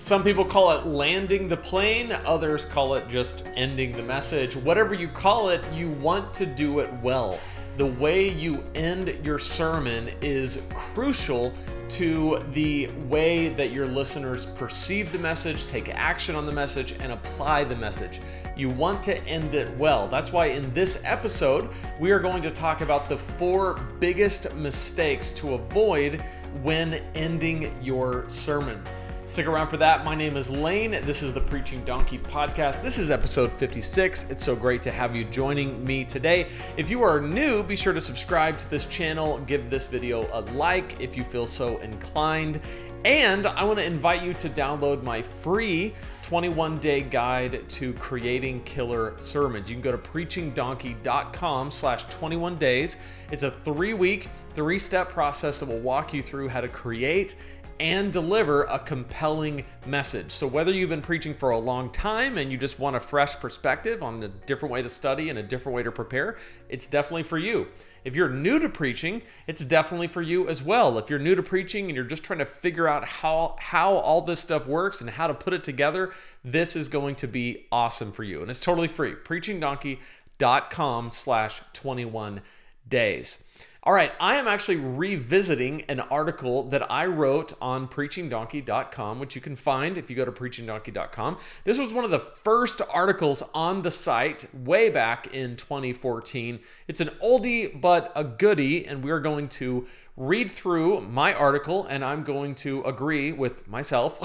Some people call it landing the plane, others call it just ending the message. Whatever you call it, you want to do it well. The way you end your sermon is crucial to the way that your listeners perceive the message, take action on the message, and apply the message. You want to end it well. That's why in this episode, we are going to talk about the four biggest mistakes to avoid when ending your sermon. Stick around for that. My name is Lane. This is the Preaching Donkey podcast. This is episode 56. It's so great to have you joining me today. If you are new, be sure to subscribe to this channel, give this video a like if you feel so inclined. And I want to invite you to download my free 21 day guide to creating killer sermons. You can go to preachingdonkey.com slash 21 days. It's a three week, three step process that will walk you through how to create and deliver a compelling message. So, whether you've been preaching for a long time and you just want a fresh perspective on a different way to study and a different way to prepare, it's definitely for you. If you're new to preaching, it's definitely for you as well. If you're new to preaching and you're just trying to figure out how how all this stuff works and how to put it together, this is going to be awesome for you. And it's totally free. preachingdonkey.com slash 21 days. All right, I am actually revisiting an article that I wrote on preachingdonkey.com, which you can find if you go to preachingdonkey.com. This was one of the first articles on the site way back in 2014. It's an oldie but a goodie, and we're going to read through my article and I'm going to agree with myself.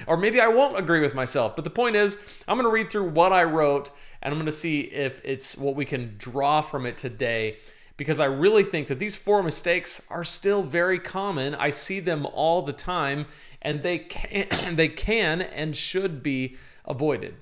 or maybe I won't agree with myself. But the point is, I'm going to read through what I wrote and I'm going to see if it's what we can draw from it today because I really think that these four mistakes are still very common. I see them all the time and they can they can and should be avoided.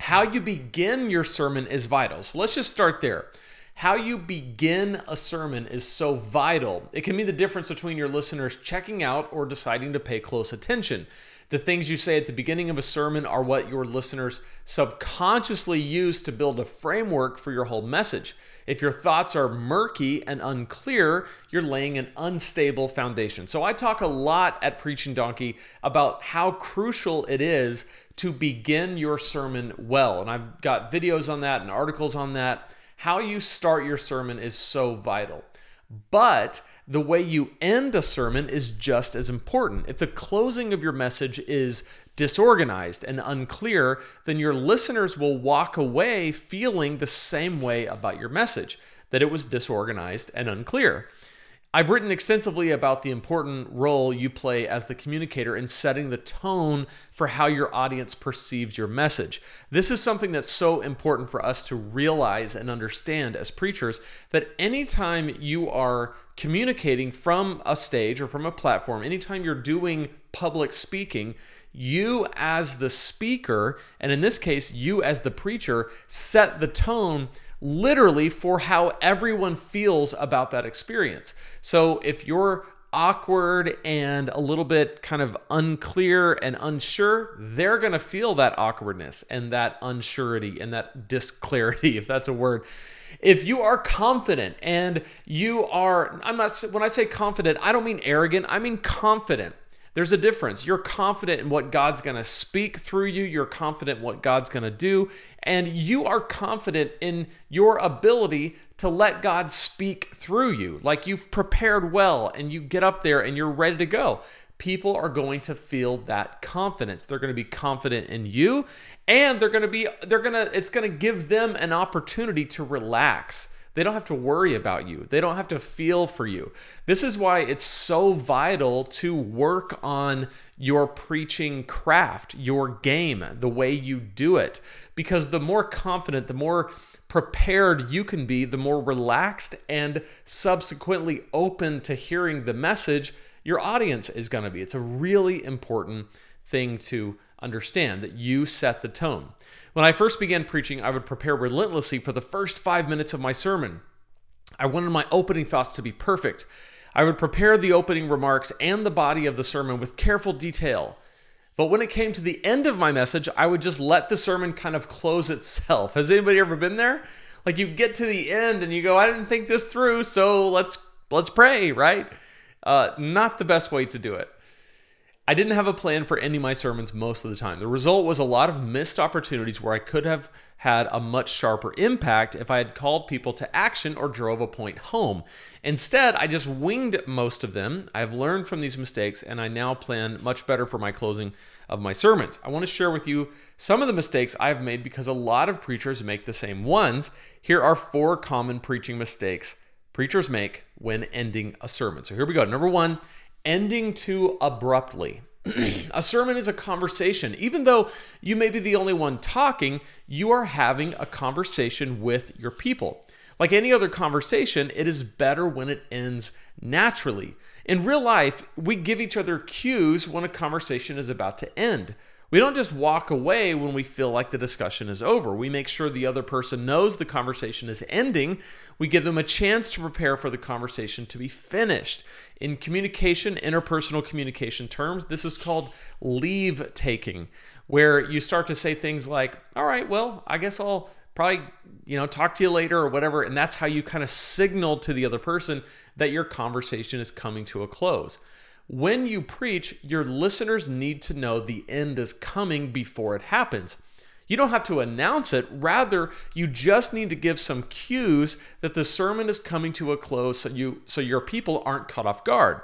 How you begin your sermon is vital. So let's just start there. How you begin a sermon is so vital. It can be the difference between your listeners checking out or deciding to pay close attention. The things you say at the beginning of a sermon are what your listeners subconsciously use to build a framework for your whole message. If your thoughts are murky and unclear, you're laying an unstable foundation. So I talk a lot at Preaching Donkey about how crucial it is to begin your sermon well. And I've got videos on that and articles on that. How you start your sermon is so vital. But the way you end a sermon is just as important. If the closing of your message is disorganized and unclear, then your listeners will walk away feeling the same way about your message that it was disorganized and unclear. I've written extensively about the important role you play as the communicator in setting the tone for how your audience perceives your message. This is something that's so important for us to realize and understand as preachers that anytime you are communicating from a stage or from a platform, anytime you're doing public speaking, you as the speaker, and in this case, you as the preacher, set the tone literally for how everyone feels about that experience. So if you're awkward and a little bit kind of unclear and unsure, they're going to feel that awkwardness and that unsurety and that disclarity, if that's a word. If you are confident and you are, I'm not, when I say confident, I don't mean arrogant, I mean confident. There's a difference. You're confident in what God's going to speak through you. You're confident what God's going to do. And you are confident in your ability to let God speak through you. Like you've prepared well and you get up there and you're ready to go. People are going to feel that confidence. They're going to be confident in you and they're going to be, they're going to, it's going to give them an opportunity to relax they don't have to worry about you. They don't have to feel for you. This is why it's so vital to work on your preaching craft, your game, the way you do it. Because the more confident, the more prepared you can be, the more relaxed and subsequently open to hearing the message your audience is going to be. It's a really important thing to understand that you set the tone. When I first began preaching, I would prepare relentlessly for the first five minutes of my sermon. I wanted my opening thoughts to be perfect. I would prepare the opening remarks and the body of the sermon with careful detail. But when it came to the end of my message, I would just let the sermon kind of close itself. Has anybody ever been there? Like you get to the end and you go, I didn't think this through, so let's let's pray, right? Uh, not the best way to do it. I didn't have a plan for ending my sermons most of the time. The result was a lot of missed opportunities where I could have had a much sharper impact if I had called people to action or drove a point home. Instead, I just winged most of them. I have learned from these mistakes and I now plan much better for my closing of my sermons. I want to share with you some of the mistakes I've made because a lot of preachers make the same ones. Here are four common preaching mistakes preachers make when ending a sermon. So here we go. Number one, ending too abruptly. a sermon is a conversation. Even though you may be the only one talking, you are having a conversation with your people. Like any other conversation, it is better when it ends naturally. In real life, we give each other cues when a conversation is about to end. We don't just walk away when we feel like the discussion is over. We make sure the other person knows the conversation is ending. We give them a chance to prepare for the conversation to be finished. In communication, interpersonal communication terms, this is called leave taking, where you start to say things like, All right, well, I guess I'll probably you know talk to you later or whatever and that's how you kind of signal to the other person that your conversation is coming to a close when you preach, your listeners need to know the end is coming before it happens. You don't have to announce it. Rather, you just need to give some cues that the sermon is coming to a close so you so your people aren't caught off guard.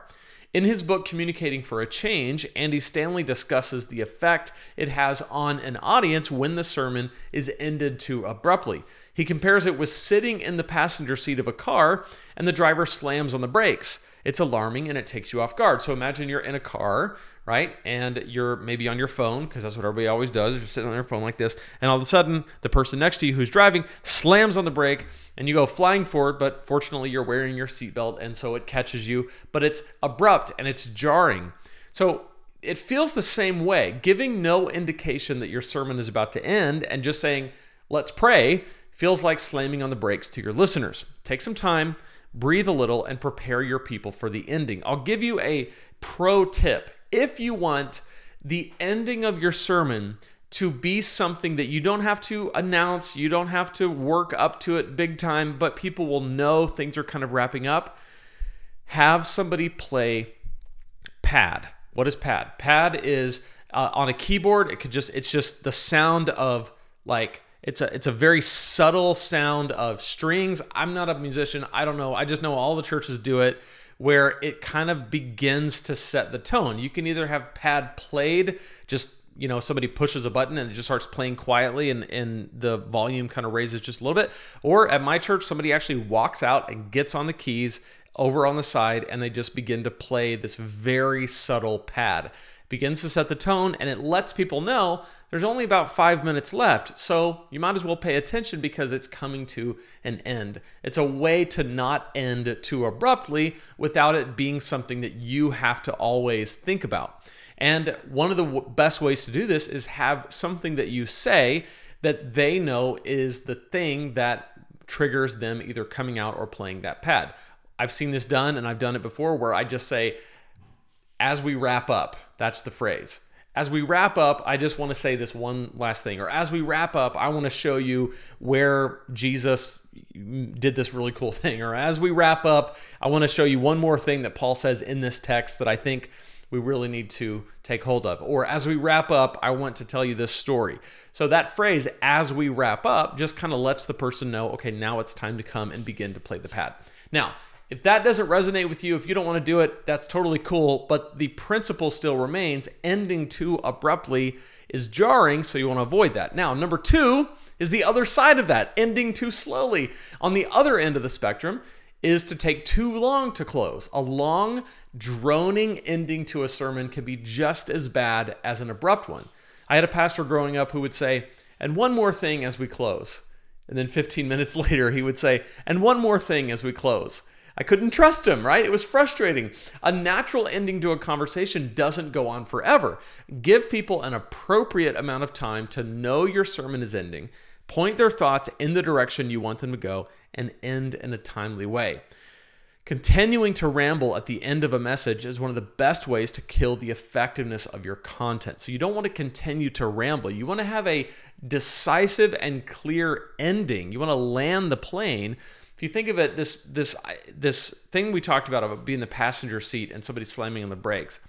In his book Communicating for a Change, Andy Stanley discusses the effect it has on an audience when the sermon is ended too abruptly. He compares it with sitting in the passenger seat of a car and the driver slams on the brakes it's alarming and it takes you off guard. So imagine you're in a car, right? And you're maybe on your phone, because that's what everybody always does. You're sitting on your phone like this. And all of a sudden, the person next to you who's driving slams on the brake and you go flying forward. But fortunately, you're wearing your seatbelt. And so it catches you. But it's abrupt and it's jarring. So it feels the same way. Giving no indication that your sermon is about to end and just saying, let's pray, feels like slamming on the brakes to your listeners. Take some time breathe a little, and prepare your people for the ending. I'll give you a pro tip. If you want the ending of your sermon to be something that you don't have to announce, you don't have to work up to it big time, but people will know things are kind of wrapping up, have somebody play pad. What is pad? Pad is uh, on a keyboard. It could just it's just the sound of like it's a it's a very subtle sound of strings. I'm not a musician. I don't know. I just know all the churches do it where it kind of begins to set the tone. You can either have pad played, just you know, somebody pushes a button and it just starts playing quietly and, and the volume kind of raises just a little bit. Or at my church, somebody actually walks out and gets on the keys over on the side and they just begin to play this very subtle pad begins to set the tone and it lets people know there's only about five minutes left. So you might as well pay attention because it's coming to an end. It's a way to not end too abruptly without it being something that you have to always think about. And one of the w- best ways to do this is have something that you say that they know is the thing that triggers them either coming out or playing that pad. I've seen this done and I've done it before where I just say, as we wrap up, that's the phrase. As we wrap up, I just want to say this one last thing. Or as we wrap up, I want to show you where Jesus did this really cool thing. Or as we wrap up, I want to show you one more thing that Paul says in this text that I think we really need to take hold of. Or as we wrap up, I want to tell you this story. So that phrase, as we wrap up, just kind of lets the person know, okay, now it's time to come and begin to play the pad. Now, if that doesn't resonate with you, if you don't want to do it, that's totally cool. But the principle still remains ending too abruptly is jarring, so you want to avoid that. Now, number two is the other side of that, ending too slowly. On the other end of the spectrum is to take too long to close. A long, droning ending to a sermon can be just as bad as an abrupt one. I had a pastor growing up who would say, and one more thing as we close. And then 15 minutes later, he would say, and one more thing as we close. I couldn't trust him, right? It was frustrating. A natural ending to a conversation doesn't go on forever. Give people an appropriate amount of time to know your sermon is ending, point their thoughts in the direction you want them to go, and end in a timely way. Continuing to ramble at the end of a message is one of the best ways to kill the effectiveness of your content. So you don't want to continue to ramble. You want to have a decisive and clear ending. You want to land the plane if you think of it, this this this thing we talked about of being the passenger seat and somebody slamming on the brakes,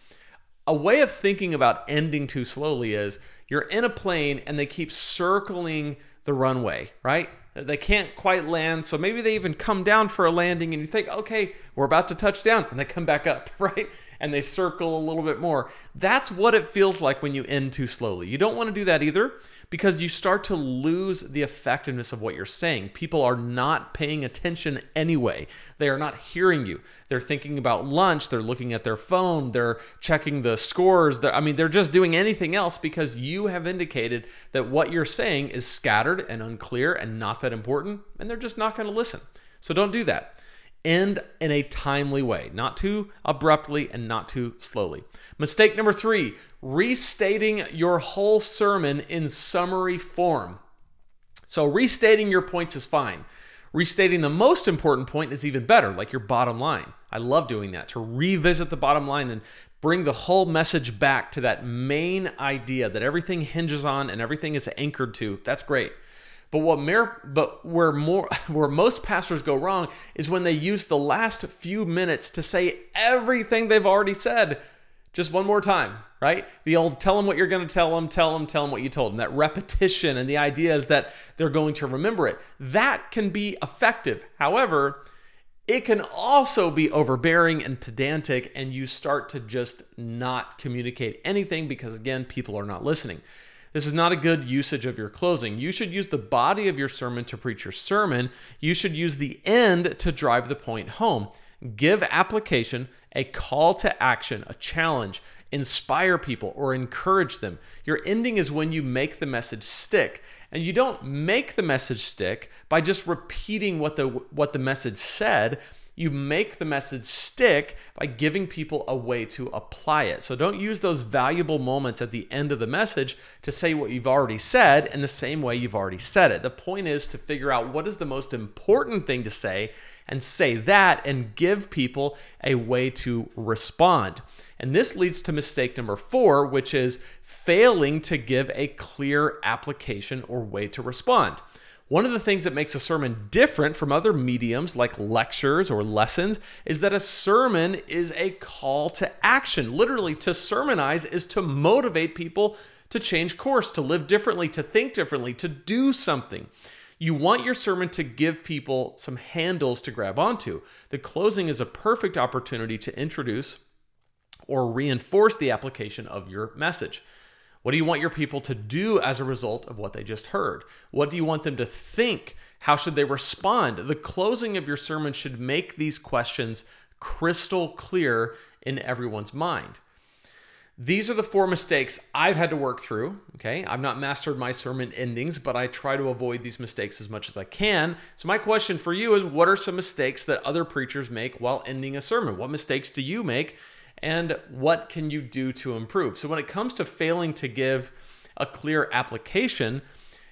a way of thinking about ending too slowly is you're in a plane and they keep circling the runway, right? They can't quite land, so maybe they even come down for a landing and you think, okay, we're about to touch down, and they come back up, right? And they circle a little bit more. That's what it feels like when you end too slowly. You don't want to do that either because you start to lose the effectiveness of what you're saying. People are not paying attention anyway. They are not hearing you. They're thinking about lunch, they're looking at their phone, they're checking the scores. I mean, they're just doing anything else because you have indicated that what you're saying is scattered and unclear and not that important, and they're just not going to listen. So don't do that end in a timely way, not too abruptly and not too slowly. Mistake number three restating your whole sermon in summary form. So, restating your points is fine. Restating the most important point is even better, like your bottom line. I love doing that to revisit the bottom line and bring the whole message back to that main idea that everything hinges on and everything is anchored to. That's great. But what mer- but where more where most pastors go wrong is when they use the last few minutes to say everything they've already said just one more time, right? The old tell them what you're going to tell them, tell them, tell them what you told them. That repetition and the idea is that they're going to remember it. That can be effective. However, it can also be overbearing and pedantic, and you start to just not communicate anything because, again, people are not listening. This is not a good usage of your closing. You should use the body of your sermon to preach your sermon. You should use the end to drive the point home. Give application, a call to action, a challenge, inspire people or encourage them. Your ending is when you make the message stick. And you don't make the message stick by just repeating what the what the message said you make the message stick by giving people a way to apply it. So don't use those valuable moments at the end of the message to say what you've already said in the same way you've already said it. The point is to figure out what is the most important thing to say and say that and give people a way to respond. And this leads to mistake number four, which is failing to give a clear application or way to respond. One of the things that makes a sermon different from other mediums like lectures or lessons is that a sermon is a call to action. Literally, to sermonize is to motivate people to change course, to live differently, to think differently, to do something. You want your sermon to give people some handles to grab onto. The closing is a perfect opportunity to introduce or reinforce the application of your message. What do you want your people to do as a result of what they just heard? What do you want them to think? How should they respond? The closing of your sermon should make these questions crystal clear in everyone's mind. These are the four mistakes I've had to work through. Okay. I've not mastered my sermon endings, but I try to avoid these mistakes as much as I can. So, my question for you is what are some mistakes that other preachers make while ending a sermon? What mistakes do you make? And what can you do to improve. So, when it comes to failing to give a clear application,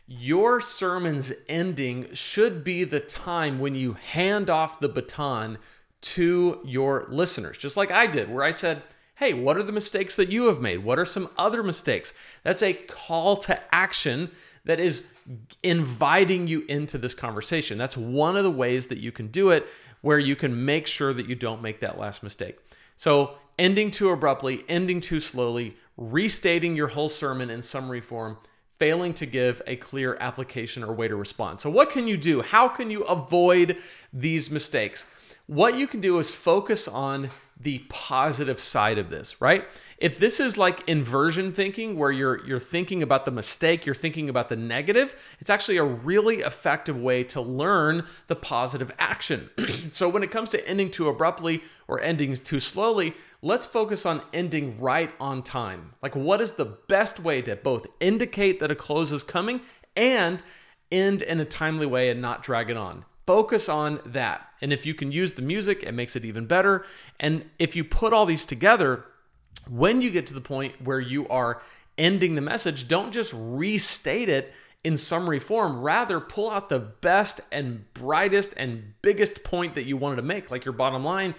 your sermon's ending should be the time when you hand off the baton to your listeners, just like I did, where I said, Hey, what are the mistakes that you have made? What are some other mistakes? That's a call to action that is inviting you into this conversation. That's one of the ways that you can do it where you can make sure that you don't make that last mistake. So, ending too abruptly, ending too slowly, restating your whole sermon in summary form, failing to give a clear application or way to respond. So, what can you do? How can you avoid these mistakes? What you can do is focus on the positive side of this, right? If this is like inversion thinking where you're you're thinking about the mistake, you're thinking about the negative, it's actually a really effective way to learn the positive action. so when it comes to ending too abruptly or ending too slowly, let's focus on ending right on time. Like what is the best way to both indicate that a close is coming and end in a timely way and not drag it on? Focus on that. And if you can use the music, it makes it even better. And if you put all these together, when you get to the point where you are ending the message, don't just restate it in summary form. Rather, pull out the best and brightest and biggest point that you wanted to make, like your bottom line,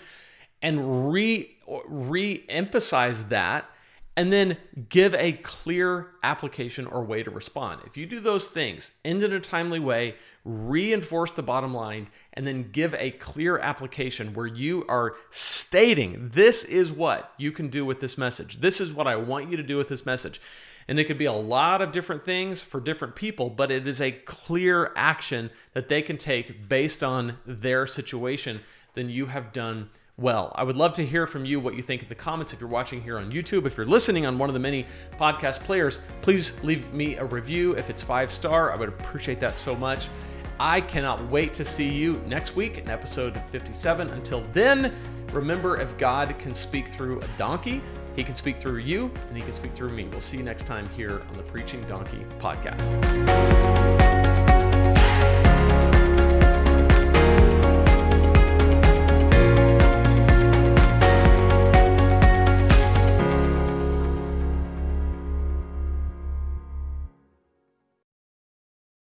and re re emphasize that and then give a clear application or way to respond. If you do those things, end in a timely way, reinforce the bottom line, and then give a clear application where you are stating this is what you can do with this message. This is what I want you to do with this message. And it could be a lot of different things for different people, but it is a clear action that they can take based on their situation, then you have done well. I would love to hear from you what you think in the comments if you're watching here on YouTube. If you're listening on one of the many podcast players, please leave me a review. If it's five star, I would appreciate that so much. I cannot wait to see you next week in episode 57. Until then, remember if God can speak through a donkey, he can speak through you and he can speak through me. We'll see you next time here on the Preaching Donkey podcast.